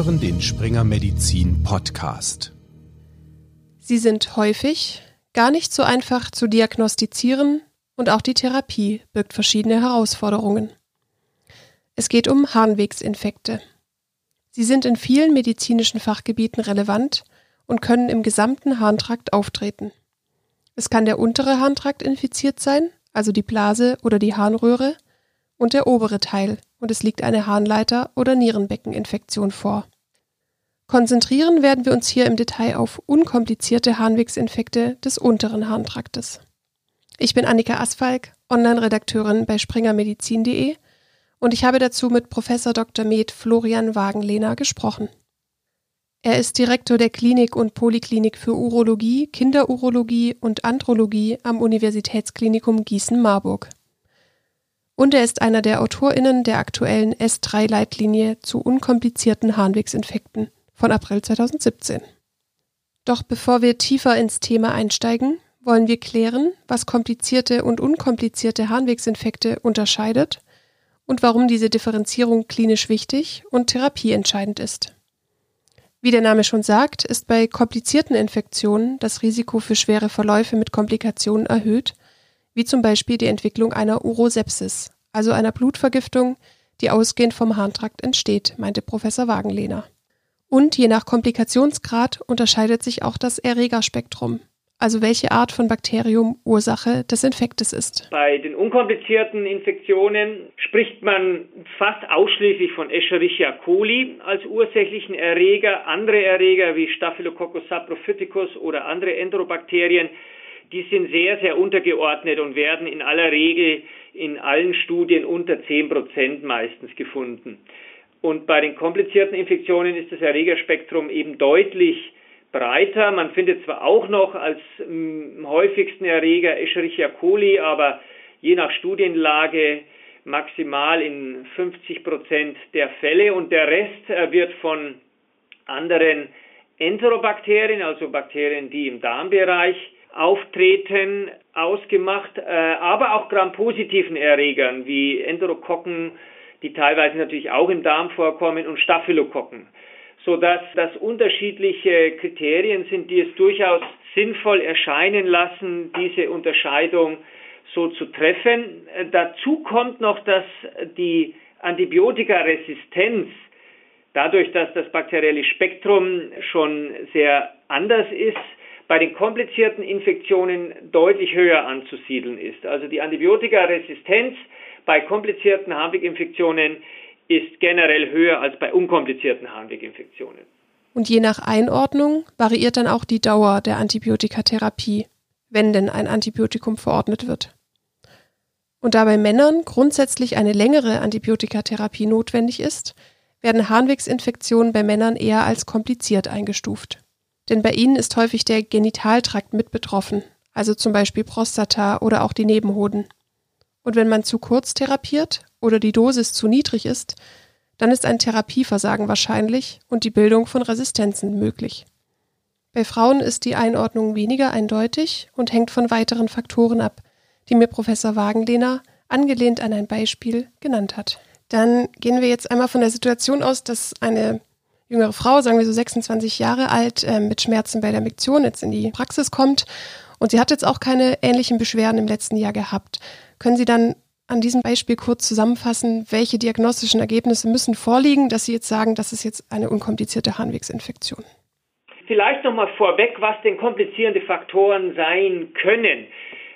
hören den Springer Medizin Podcast. Sie sind häufig, gar nicht so einfach zu diagnostizieren und auch die Therapie birgt verschiedene Herausforderungen. Es geht um Harnwegsinfekte. Sie sind in vielen medizinischen Fachgebieten relevant und können im gesamten Harntrakt auftreten. Es kann der untere Harntrakt infiziert sein, also die Blase oder die Harnröhre, und der obere Teil, und es liegt eine Harnleiter- oder Nierenbeckeninfektion vor. Konzentrieren werden wir uns hier im Detail auf unkomplizierte Harnwegsinfekte des unteren Harntraktes. Ich bin Annika Asfalk, Online-Redakteurin bei springermedizin.de und ich habe dazu mit Professor Dr. Med Florian Wagenlehner gesprochen. Er ist Direktor der Klinik und Poliklinik für Urologie, Kinderurologie und Andrologie am Universitätsklinikum Gießen-Marburg. Und er ist einer der AutorInnen der aktuellen S3-Leitlinie zu unkomplizierten Harnwegsinfekten von April 2017. Doch bevor wir tiefer ins Thema einsteigen, wollen wir klären, was komplizierte und unkomplizierte Harnwegsinfekte unterscheidet und warum diese Differenzierung klinisch wichtig und therapieentscheidend ist. Wie der Name schon sagt, ist bei komplizierten Infektionen das Risiko für schwere Verläufe mit Komplikationen erhöht wie zum Beispiel die Entwicklung einer Urosepsis, also einer Blutvergiftung, die ausgehend vom Harntrakt entsteht, meinte Professor Wagenlehner. Und je nach Komplikationsgrad unterscheidet sich auch das Erregerspektrum, also welche Art von Bakterium Ursache des Infektes ist. Bei den unkomplizierten Infektionen spricht man fast ausschließlich von Escherichia coli als ursächlichen Erreger. Andere Erreger wie Staphylococcus saprophyticus oder andere Enterobakterien die sind sehr, sehr untergeordnet und werden in aller Regel in allen Studien unter 10 Prozent meistens gefunden. Und bei den komplizierten Infektionen ist das Erregerspektrum eben deutlich breiter. Man findet zwar auch noch als m, häufigsten Erreger Escherichia coli, aber je nach Studienlage maximal in 50 Prozent der Fälle und der Rest äh, wird von anderen Enterobakterien, also Bakterien, die im Darmbereich Auftreten ausgemacht, äh, aber auch grampositiven Erregern wie Enterokokken, die teilweise natürlich auch im Darm vorkommen, und Staphylokokken, sodass das unterschiedliche Kriterien sind, die es durchaus sinnvoll erscheinen lassen, diese Unterscheidung so zu treffen. Äh, dazu kommt noch, dass die Antibiotikaresistenz dadurch, dass das bakterielle Spektrum schon sehr anders ist, bei den komplizierten Infektionen deutlich höher anzusiedeln ist. Also die Antibiotikaresistenz bei komplizierten Harnweginfektionen ist generell höher als bei unkomplizierten Harnweginfektionen. Und je nach Einordnung variiert dann auch die Dauer der Antibiotikatherapie, wenn denn ein Antibiotikum verordnet wird. Und da bei Männern grundsätzlich eine längere Antibiotikatherapie notwendig ist, werden Harnwegsinfektionen bei Männern eher als kompliziert eingestuft. Denn bei ihnen ist häufig der Genitaltrakt mit betroffen, also zum Beispiel Prostata oder auch die Nebenhoden. Und wenn man zu kurz therapiert oder die Dosis zu niedrig ist, dann ist ein Therapieversagen wahrscheinlich und die Bildung von Resistenzen möglich. Bei Frauen ist die Einordnung weniger eindeutig und hängt von weiteren Faktoren ab, die mir Professor Wagenlehner, angelehnt an ein Beispiel, genannt hat. Dann gehen wir jetzt einmal von der Situation aus, dass eine jüngere Frau, sagen wir so 26 Jahre alt, äh, mit Schmerzen bei der Miktion jetzt in die Praxis kommt und sie hat jetzt auch keine ähnlichen Beschwerden im letzten Jahr gehabt. Können Sie dann an diesem Beispiel kurz zusammenfassen, welche diagnostischen Ergebnisse müssen vorliegen, dass Sie jetzt sagen, das ist jetzt eine unkomplizierte Harnwegsinfektion? Vielleicht nochmal vorweg, was denn komplizierende Faktoren sein können.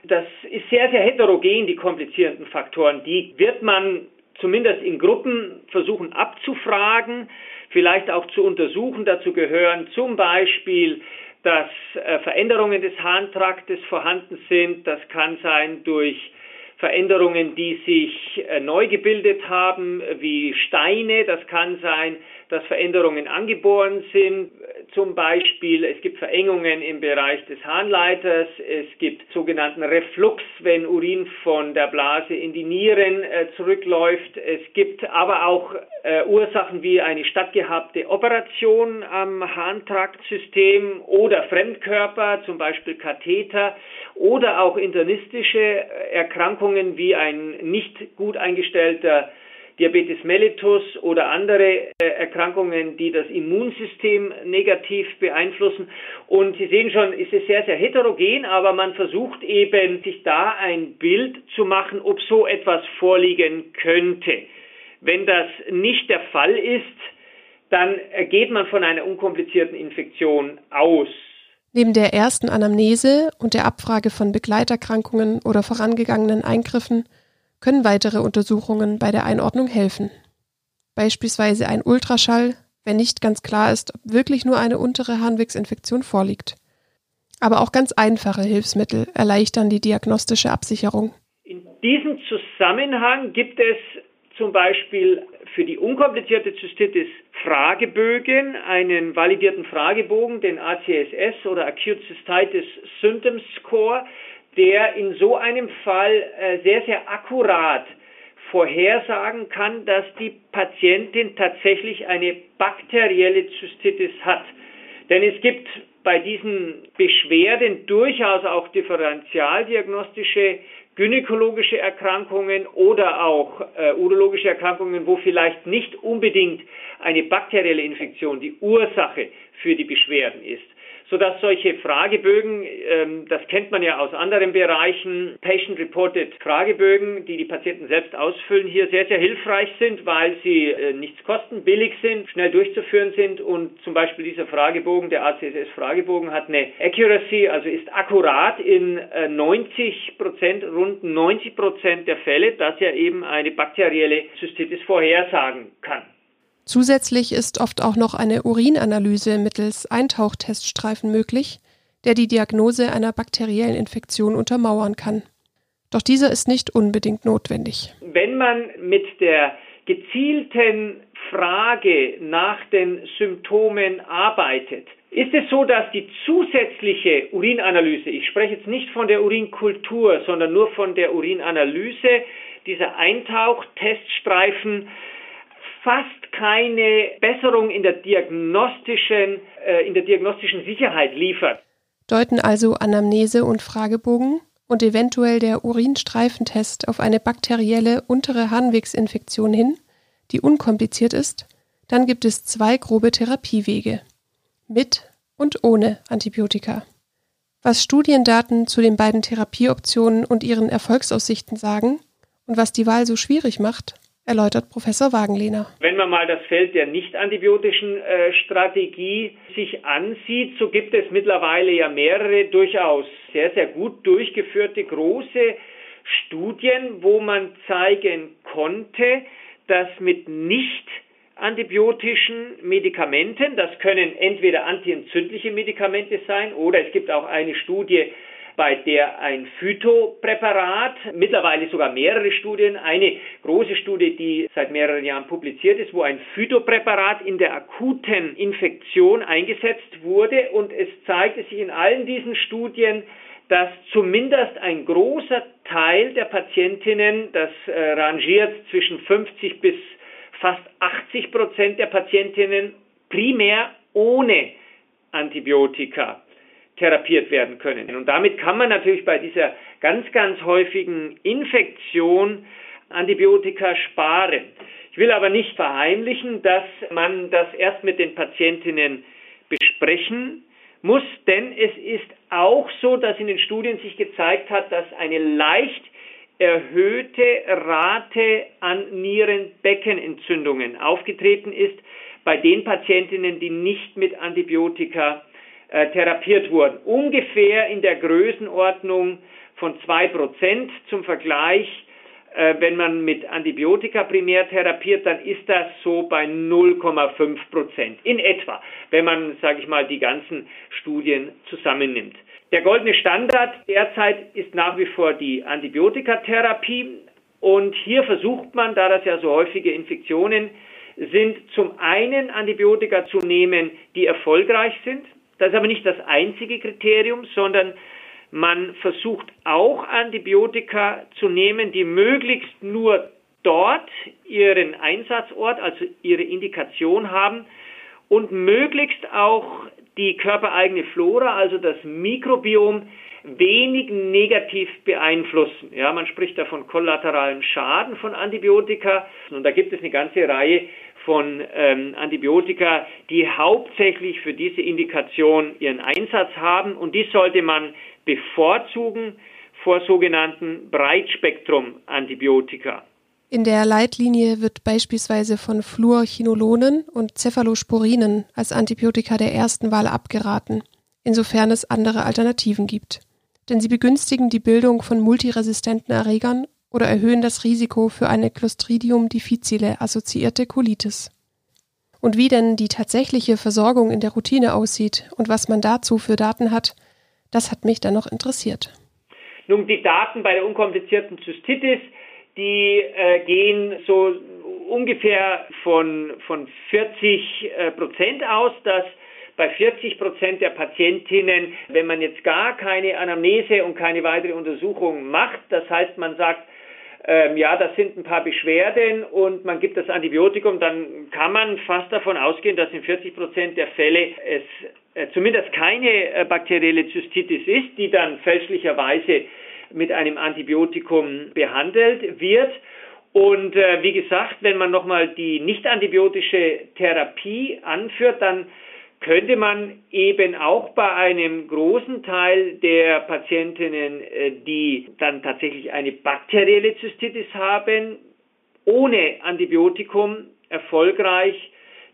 Das ist sehr, sehr heterogen, die komplizierenden Faktoren. Die wird man zumindest in Gruppen versuchen abzufragen vielleicht auch zu untersuchen. Dazu gehören zum Beispiel, dass äh, Veränderungen des Harntraktes vorhanden sind. Das kann sein durch Veränderungen, die sich äh, neu gebildet haben, wie Steine. Das kann sein, dass Veränderungen angeboren sind. Zum Beispiel, es gibt Verengungen im Bereich des Harnleiters. Es gibt sogenannten Reflux, wenn Urin von der Blase in die Nieren äh, zurückläuft. Es gibt aber auch äh, Ursachen wie eine stattgehabte Operation am Harntraktsystem oder Fremdkörper, zum Beispiel Katheter oder auch internistische Erkrankungen wie ein nicht gut eingestellter Diabetes mellitus oder andere äh, Erkrankungen, die das Immunsystem negativ beeinflussen. Und Sie sehen schon, es ist sehr, sehr heterogen, aber man versucht eben, sich da ein Bild zu machen, ob so etwas vorliegen könnte. Wenn das nicht der Fall ist, dann geht man von einer unkomplizierten Infektion aus. Neben der ersten Anamnese und der Abfrage von Begleiterkrankungen oder vorangegangenen Eingriffen können weitere Untersuchungen bei der Einordnung helfen. Beispielsweise ein Ultraschall, wenn nicht ganz klar ist, ob wirklich nur eine untere Harnwegsinfektion vorliegt. Aber auch ganz einfache Hilfsmittel erleichtern die diagnostische Absicherung. In diesem Zusammenhang gibt es zum Beispiel für die unkomplizierte Zystitis Fragebögen, einen validierten Fragebogen, den ACSS oder Acute Cystitis Symptom Score, der in so einem Fall äh, sehr, sehr akkurat vorhersagen kann, dass die Patientin tatsächlich eine bakterielle Zystitis hat. Denn es gibt bei diesen Beschwerden durchaus auch differentialdiagnostische gynäkologische Erkrankungen oder auch äh, urologische Erkrankungen, wo vielleicht nicht unbedingt eine bakterielle Infektion die Ursache für die Beschwerden ist sodass solche Fragebögen, ähm, das kennt man ja aus anderen Bereichen, Patient-Reported Fragebögen, die die Patienten selbst ausfüllen, hier sehr, sehr hilfreich sind, weil sie äh, nichts kosten, billig sind, schnell durchzuführen sind und zum Beispiel dieser Fragebogen, der ACSS-Fragebogen, hat eine Accuracy, also ist akkurat in äh, 90 Prozent, rund 90 Prozent der Fälle, dass er eben eine bakterielle Zystitis vorhersagen kann. Zusätzlich ist oft auch noch eine Urinanalyse mittels Eintauchteststreifen möglich, der die Diagnose einer bakteriellen Infektion untermauern kann. Doch dieser ist nicht unbedingt notwendig. Wenn man mit der gezielten Frage nach den Symptomen arbeitet, ist es so, dass die zusätzliche Urinanalyse, ich spreche jetzt nicht von der Urinkultur, sondern nur von der Urinanalyse, dieser Eintauchteststreifen fast keine Besserung in der diagnostischen, äh, in der diagnostischen Sicherheit liefert. Deuten also Anamnese und Fragebogen und eventuell der Urinstreifentest auf eine bakterielle untere Harnwegsinfektion hin, die unkompliziert ist, dann gibt es zwei grobe Therapiewege. Mit und ohne Antibiotika. Was Studiendaten zu den beiden Therapieoptionen und ihren Erfolgsaussichten sagen und was die Wahl so schwierig macht, erläutert Professor Wagenlehner. Wenn man mal das Feld der nicht antibiotischen äh, Strategie sich ansieht, so gibt es mittlerweile ja mehrere durchaus sehr, sehr gut durchgeführte große Studien, wo man zeigen konnte, dass mit nicht antibiotischen Medikamenten, das können entweder antientzündliche Medikamente sein oder es gibt auch eine Studie, bei der ein Phytopräparat, mittlerweile sogar mehrere Studien, eine große Studie, die seit mehreren Jahren publiziert ist, wo ein Phytopräparat in der akuten Infektion eingesetzt wurde. Und es zeigte sich in allen diesen Studien, dass zumindest ein großer Teil der Patientinnen, das äh, rangiert zwischen 50 bis fast 80 Prozent der Patientinnen primär ohne Antibiotika therapiert werden können. Und damit kann man natürlich bei dieser ganz, ganz häufigen Infektion Antibiotika sparen. Ich will aber nicht verheimlichen, dass man das erst mit den Patientinnen besprechen muss, denn es ist auch so, dass in den Studien sich gezeigt hat, dass eine leicht erhöhte Rate an Nierenbeckenentzündungen aufgetreten ist bei den Patientinnen, die nicht mit Antibiotika äh, therapiert wurden. Ungefähr in der Größenordnung von 2% zum Vergleich. Äh, wenn man mit Antibiotika primär therapiert, dann ist das so bei 0,5% in etwa, wenn man, sage ich mal, die ganzen Studien zusammennimmt. Der goldene Standard derzeit ist nach wie vor die Antibiotikatherapie und hier versucht man, da das ja so häufige Infektionen sind, zum einen Antibiotika zu nehmen, die erfolgreich sind. Das ist aber nicht das einzige Kriterium, sondern man versucht auch Antibiotika zu nehmen, die möglichst nur dort ihren Einsatzort, also ihre Indikation haben und möglichst auch die körpereigene Flora, also das Mikrobiom, wenig negativ beeinflussen. Ja, man spricht da von kollateralen Schaden von Antibiotika und da gibt es eine ganze Reihe von ähm, Antibiotika, die hauptsächlich für diese Indikation ihren Einsatz haben und die sollte man bevorzugen vor sogenannten Breitspektrum-Antibiotika. In der Leitlinie wird beispielsweise von Fluorchinolonen und Cephalosporinen als Antibiotika der ersten Wahl abgeraten, insofern es andere Alternativen gibt. Denn sie begünstigen die Bildung von multiresistenten Erregern oder erhöhen das Risiko für eine Clostridium difficile assoziierte Colitis. Und wie denn die tatsächliche Versorgung in der Routine aussieht und was man dazu für Daten hat, das hat mich dann noch interessiert. Nun, die Daten bei der unkomplizierten Zystitis, die äh, gehen so ungefähr von, von 40 äh, Prozent aus, dass bei 40 Prozent der Patientinnen, wenn man jetzt gar keine Anamnese und keine weitere Untersuchung macht, das heißt, man sagt, ähm, ja, das sind ein paar Beschwerden und man gibt das Antibiotikum, dann kann man fast davon ausgehen, dass in 40 Prozent der Fälle es äh, zumindest keine äh, bakterielle Zystitis ist, die dann fälschlicherweise mit einem Antibiotikum behandelt wird. Und äh, wie gesagt, wenn man nochmal die nicht antibiotische Therapie anführt, dann könnte man eben auch bei einem großen Teil der Patientinnen, äh, die dann tatsächlich eine bakterielle Zystitis haben, ohne Antibiotikum erfolgreich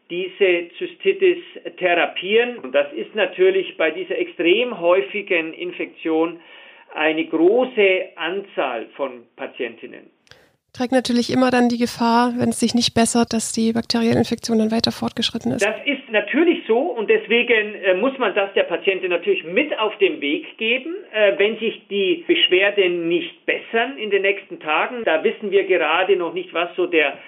diese Zystitis therapieren. Und das ist natürlich bei dieser extrem häufigen Infektion eine große Anzahl von Patientinnen trägt natürlich immer dann die Gefahr, wenn es sich nicht bessert, dass die bakterielle Infektion dann weiter fortgeschritten ist. Das ist natürlich so und deswegen äh, muss man das der Patientin natürlich mit auf den Weg geben, äh, wenn sich die Beschwerden nicht bessern in den nächsten Tagen. Da wissen wir gerade noch nicht, was so der,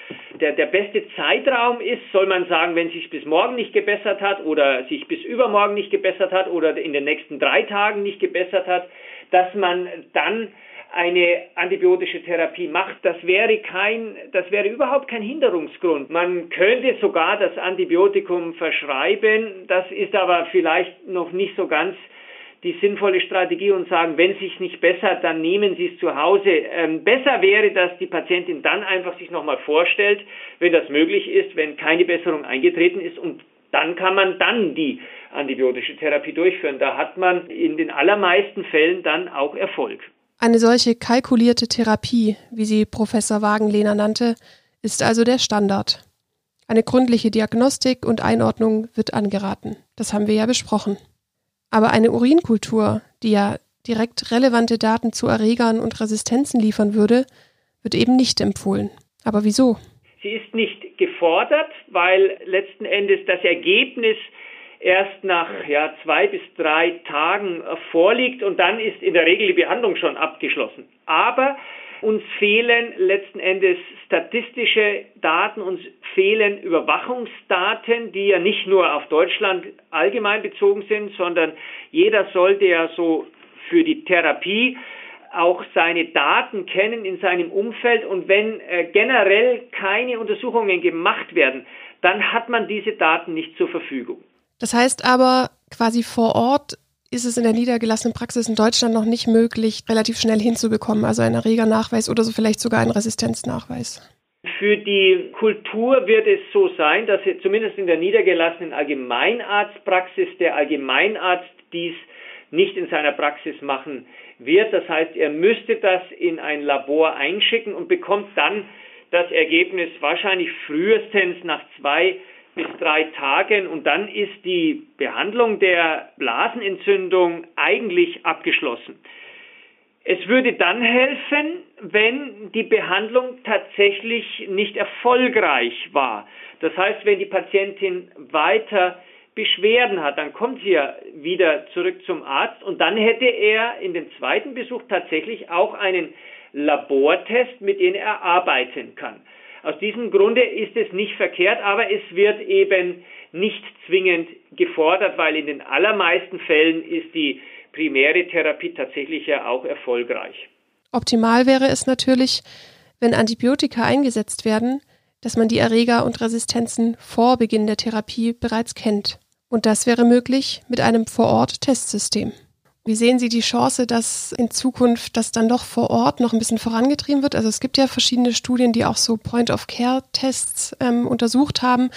der, der beste Zeitraum ist. Soll man sagen, wenn sich bis morgen nicht gebessert hat oder sich bis übermorgen nicht gebessert hat oder in den nächsten drei Tagen nicht gebessert hat, dass man dann eine antibiotische Therapie macht, das wäre kein, das wäre überhaupt kein Hinderungsgrund. Man könnte sogar das Antibiotikum verschreiben, das ist aber vielleicht noch nicht so ganz die sinnvolle Strategie und sagen, wenn es sich nicht bessert, dann nehmen Sie es zu Hause. Ähm, besser wäre, dass die Patientin dann einfach sich nochmal vorstellt, wenn das möglich ist, wenn keine Besserung eingetreten ist und dann kann man dann die antibiotische Therapie durchführen. Da hat man in den allermeisten Fällen dann auch Erfolg. Eine solche kalkulierte Therapie, wie sie Professor Wagenlehner nannte, ist also der Standard. Eine gründliche Diagnostik und Einordnung wird angeraten. Das haben wir ja besprochen. Aber eine Urinkultur, die ja direkt relevante Daten zu Erregern und Resistenzen liefern würde, wird eben nicht empfohlen. Aber wieso? Sie ist nicht gefordert, weil letzten Endes das Ergebnis erst nach ja, zwei bis drei Tagen vorliegt und dann ist in der Regel die Behandlung schon abgeschlossen. Aber uns fehlen letzten Endes statistische Daten, uns fehlen Überwachungsdaten, die ja nicht nur auf Deutschland allgemein bezogen sind, sondern jeder sollte ja so für die Therapie auch seine Daten kennen in seinem Umfeld und wenn äh, generell keine Untersuchungen gemacht werden, dann hat man diese Daten nicht zur Verfügung. Das heißt aber, quasi vor Ort ist es in der niedergelassenen Praxis in Deutschland noch nicht möglich, relativ schnell hinzubekommen, also ein Erregernachweis oder so vielleicht sogar ein Resistenznachweis. Für die Kultur wird es so sein, dass zumindest in der niedergelassenen Allgemeinarztpraxis der Allgemeinarzt dies nicht in seiner Praxis machen wird. Das heißt, er müsste das in ein Labor einschicken und bekommt dann das Ergebnis wahrscheinlich frühestens nach zwei bis drei Tagen und dann ist die Behandlung der Blasenentzündung eigentlich abgeschlossen. Es würde dann helfen, wenn die Behandlung tatsächlich nicht erfolgreich war. Das heißt, wenn die Patientin weiter Beschwerden hat, dann kommt sie ja wieder zurück zum Arzt und dann hätte er in dem zweiten Besuch tatsächlich auch einen Labortest, mit dem er arbeiten kann. Aus diesem Grunde ist es nicht verkehrt, aber es wird eben nicht zwingend gefordert, weil in den allermeisten Fällen ist die primäre Therapie tatsächlich ja auch erfolgreich. Optimal wäre es natürlich, wenn Antibiotika eingesetzt werden, dass man die Erreger und Resistenzen vor Beginn der Therapie bereits kennt. Und das wäre möglich mit einem Vor-Ort-Testsystem. Wie sehen Sie die Chance, dass in Zukunft das dann doch vor Ort noch ein bisschen vorangetrieben wird? Also es gibt ja verschiedene Studien, die auch so Point-of-Care-Tests ähm, untersucht haben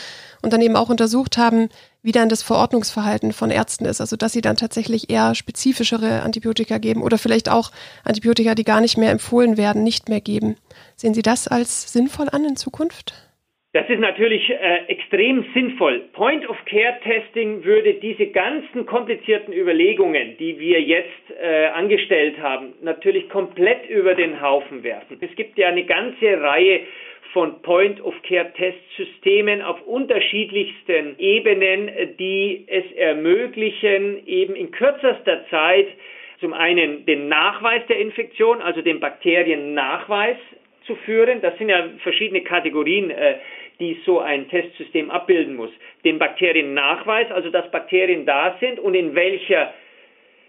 und dann eben auch untersucht haben, wie dann das Verordnungsverhalten von Ärzten ist. Also dass sie dann tatsächlich eher spezifischere Antibiotika geben oder vielleicht auch Antibiotika, die gar nicht mehr empfohlen werden, nicht mehr geben. Sehen Sie das als sinnvoll an in Zukunft? Das ist natürlich äh, extrem sinnvoll. Point-of-Care-Testing würde diese ganzen komplizierten Überlegungen, die wir jetzt äh, angestellt haben, natürlich komplett über den Haufen werfen. Es gibt ja eine ganze Reihe von Point-of-Care-Testsystemen auf unterschiedlichsten Ebenen, die es ermöglichen, eben in kürzester Zeit zum einen den Nachweis der Infektion, also den Bakteriennachweis zu führen. Das sind ja verschiedene Kategorien, äh, die so ein Testsystem abbilden muss. Den Bakteriennachweis, also dass Bakterien da sind und in welcher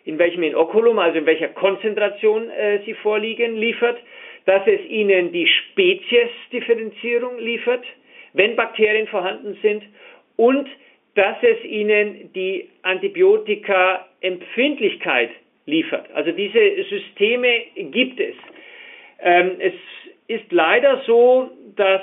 in welchem Inokulum, also in welcher Konzentration äh, sie vorliegen, liefert, dass es ihnen die Speziesdifferenzierung liefert, wenn Bakterien vorhanden sind und dass es ihnen die Antibiotika-Empfindlichkeit liefert. Also diese Systeme gibt es. Ähm, es ist leider so, dass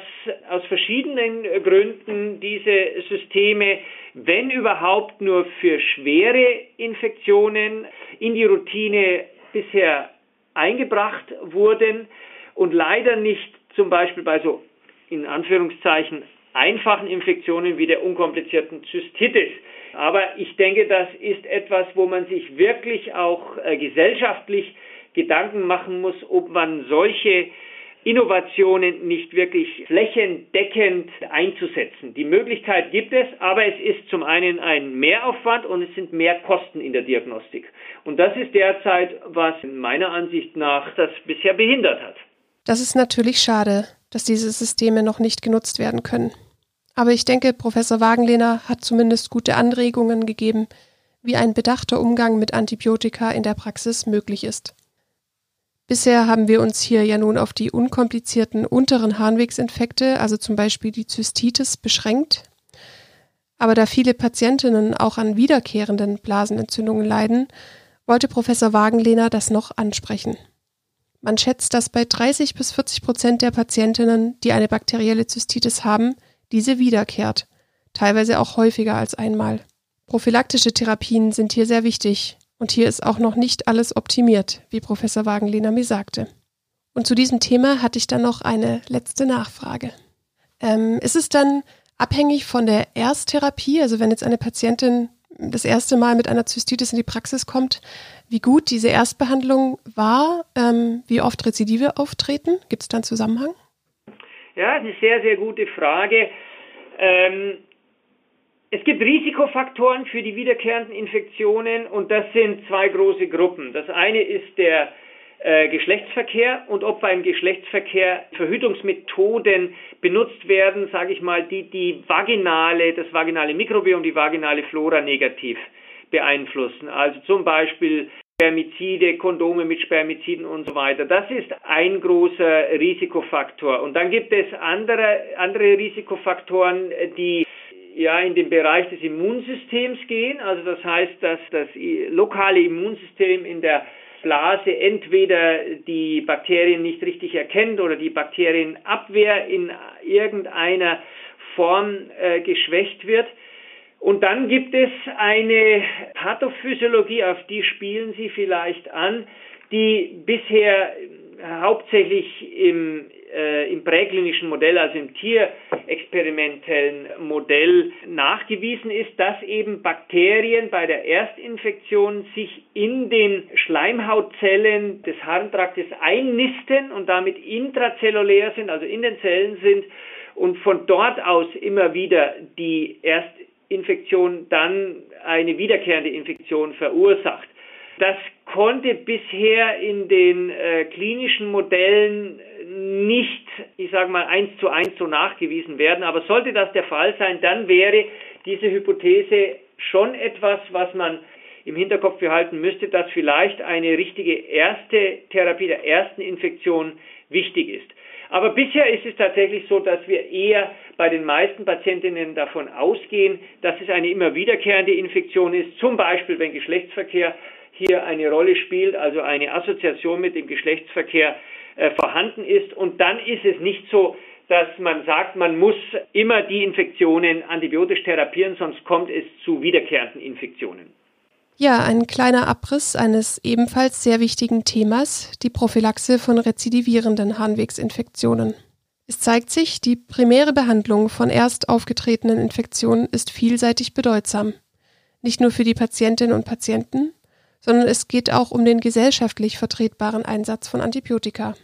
aus verschiedenen Gründen diese Systeme, wenn überhaupt nur für schwere Infektionen, in die Routine bisher eingebracht wurden und leider nicht zum Beispiel bei so in Anführungszeichen einfachen Infektionen wie der unkomplizierten Zystitis. Aber ich denke, das ist etwas, wo man sich wirklich auch äh, gesellschaftlich Gedanken machen muss, ob man solche Innovationen nicht wirklich flächendeckend einzusetzen. Die Möglichkeit gibt es, aber es ist zum einen ein Mehraufwand und es sind mehr Kosten in der Diagnostik. Und das ist derzeit, was meiner Ansicht nach das bisher behindert hat. Das ist natürlich schade, dass diese Systeme noch nicht genutzt werden können. Aber ich denke, Professor Wagenlehner hat zumindest gute Anregungen gegeben, wie ein bedachter Umgang mit Antibiotika in der Praxis möglich ist. Bisher haben wir uns hier ja nun auf die unkomplizierten unteren Harnwegsinfekte, also zum Beispiel die Zystitis, beschränkt. Aber da viele Patientinnen auch an wiederkehrenden Blasenentzündungen leiden, wollte Professor Wagenlehner das noch ansprechen. Man schätzt, dass bei 30 bis 40 Prozent der Patientinnen, die eine bakterielle Zystitis haben, diese wiederkehrt, teilweise auch häufiger als einmal. Prophylaktische Therapien sind hier sehr wichtig, und hier ist auch noch nicht alles optimiert, wie Professor Wagenlehner mir sagte. Und zu diesem Thema hatte ich dann noch eine letzte Nachfrage. Ähm, ist es dann abhängig von der Ersttherapie, also wenn jetzt eine Patientin das erste Mal mit einer Zystitis in die Praxis kommt, wie gut diese Erstbehandlung war, ähm, wie oft Rezidive auftreten? Gibt es da einen Zusammenhang? Ja, eine sehr, sehr gute Frage. Ähm, es gibt Risikofaktoren für die wiederkehrenden Infektionen und das sind zwei große Gruppen. Das eine ist der äh, Geschlechtsverkehr und ob beim Geschlechtsverkehr Verhütungsmethoden benutzt werden, sage ich mal, die die vaginale, das vaginale Mikrobiom, die vaginale Flora negativ beeinflussen. Also zum Beispiel Spermizide, Kondome mit Spermiziden und so weiter. Das ist ein großer Risikofaktor. Und dann gibt es andere, andere Risikofaktoren, die ja in den Bereich des Immunsystems gehen. Also das heißt, dass das lokale Immunsystem in der Blase entweder die Bakterien nicht richtig erkennt oder die Bakterienabwehr in irgendeiner Form äh, geschwächt wird. Und dann gibt es eine Pathophysiologie, auf die spielen Sie vielleicht an, die bisher hauptsächlich im äh, im präklinischen Modell, also im tierexperimentellen Modell nachgewiesen ist, dass eben Bakterien bei der Erstinfektion sich in den Schleimhautzellen des Harntraktes einnisten und damit intrazellulär sind, also in den Zellen sind und von dort aus immer wieder die Erstinfektion dann eine wiederkehrende Infektion verursacht. Das konnte bisher in den äh, klinischen Modellen nicht, ich sage mal, eins zu eins so nachgewiesen werden. Aber sollte das der Fall sein, dann wäre diese Hypothese schon etwas, was man im Hinterkopf behalten müsste, dass vielleicht eine richtige erste Therapie der ersten Infektion wichtig ist. Aber bisher ist es tatsächlich so, dass wir eher bei den meisten Patientinnen davon ausgehen, dass es eine immer wiederkehrende Infektion ist, zum Beispiel wenn Geschlechtsverkehr hier eine Rolle spielt, also eine Assoziation mit dem Geschlechtsverkehr äh, vorhanden ist. Und dann ist es nicht so, dass man sagt, man muss immer die Infektionen antibiotisch therapieren, sonst kommt es zu wiederkehrenden Infektionen. Ja, ein kleiner Abriss eines ebenfalls sehr wichtigen Themas, die Prophylaxe von rezidivierenden Harnwegsinfektionen. Es zeigt sich, die primäre Behandlung von erst aufgetretenen Infektionen ist vielseitig bedeutsam. Nicht nur für die Patientinnen und Patienten, sondern es geht auch um den gesellschaftlich vertretbaren Einsatz von Antibiotika.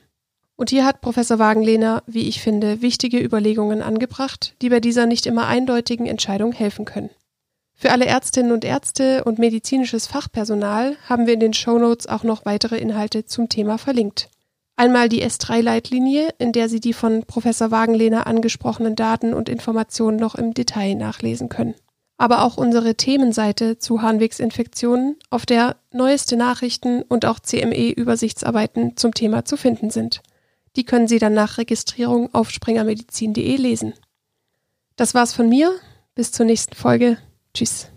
Und hier hat Professor Wagenlehner, wie ich finde, wichtige Überlegungen angebracht, die bei dieser nicht immer eindeutigen Entscheidung helfen können. Für alle Ärztinnen und Ärzte und medizinisches Fachpersonal haben wir in den Shownotes auch noch weitere Inhalte zum Thema verlinkt. Einmal die S3-Leitlinie, in der Sie die von Professor Wagenlehner angesprochenen Daten und Informationen noch im Detail nachlesen können. Aber auch unsere Themenseite zu Harnwegsinfektionen, auf der neueste Nachrichten und auch CME-Übersichtsarbeiten zum Thema zu finden sind. Die können Sie dann nach Registrierung auf springermedizin.de lesen. Das war's von mir. Bis zur nächsten Folge. Tschüss.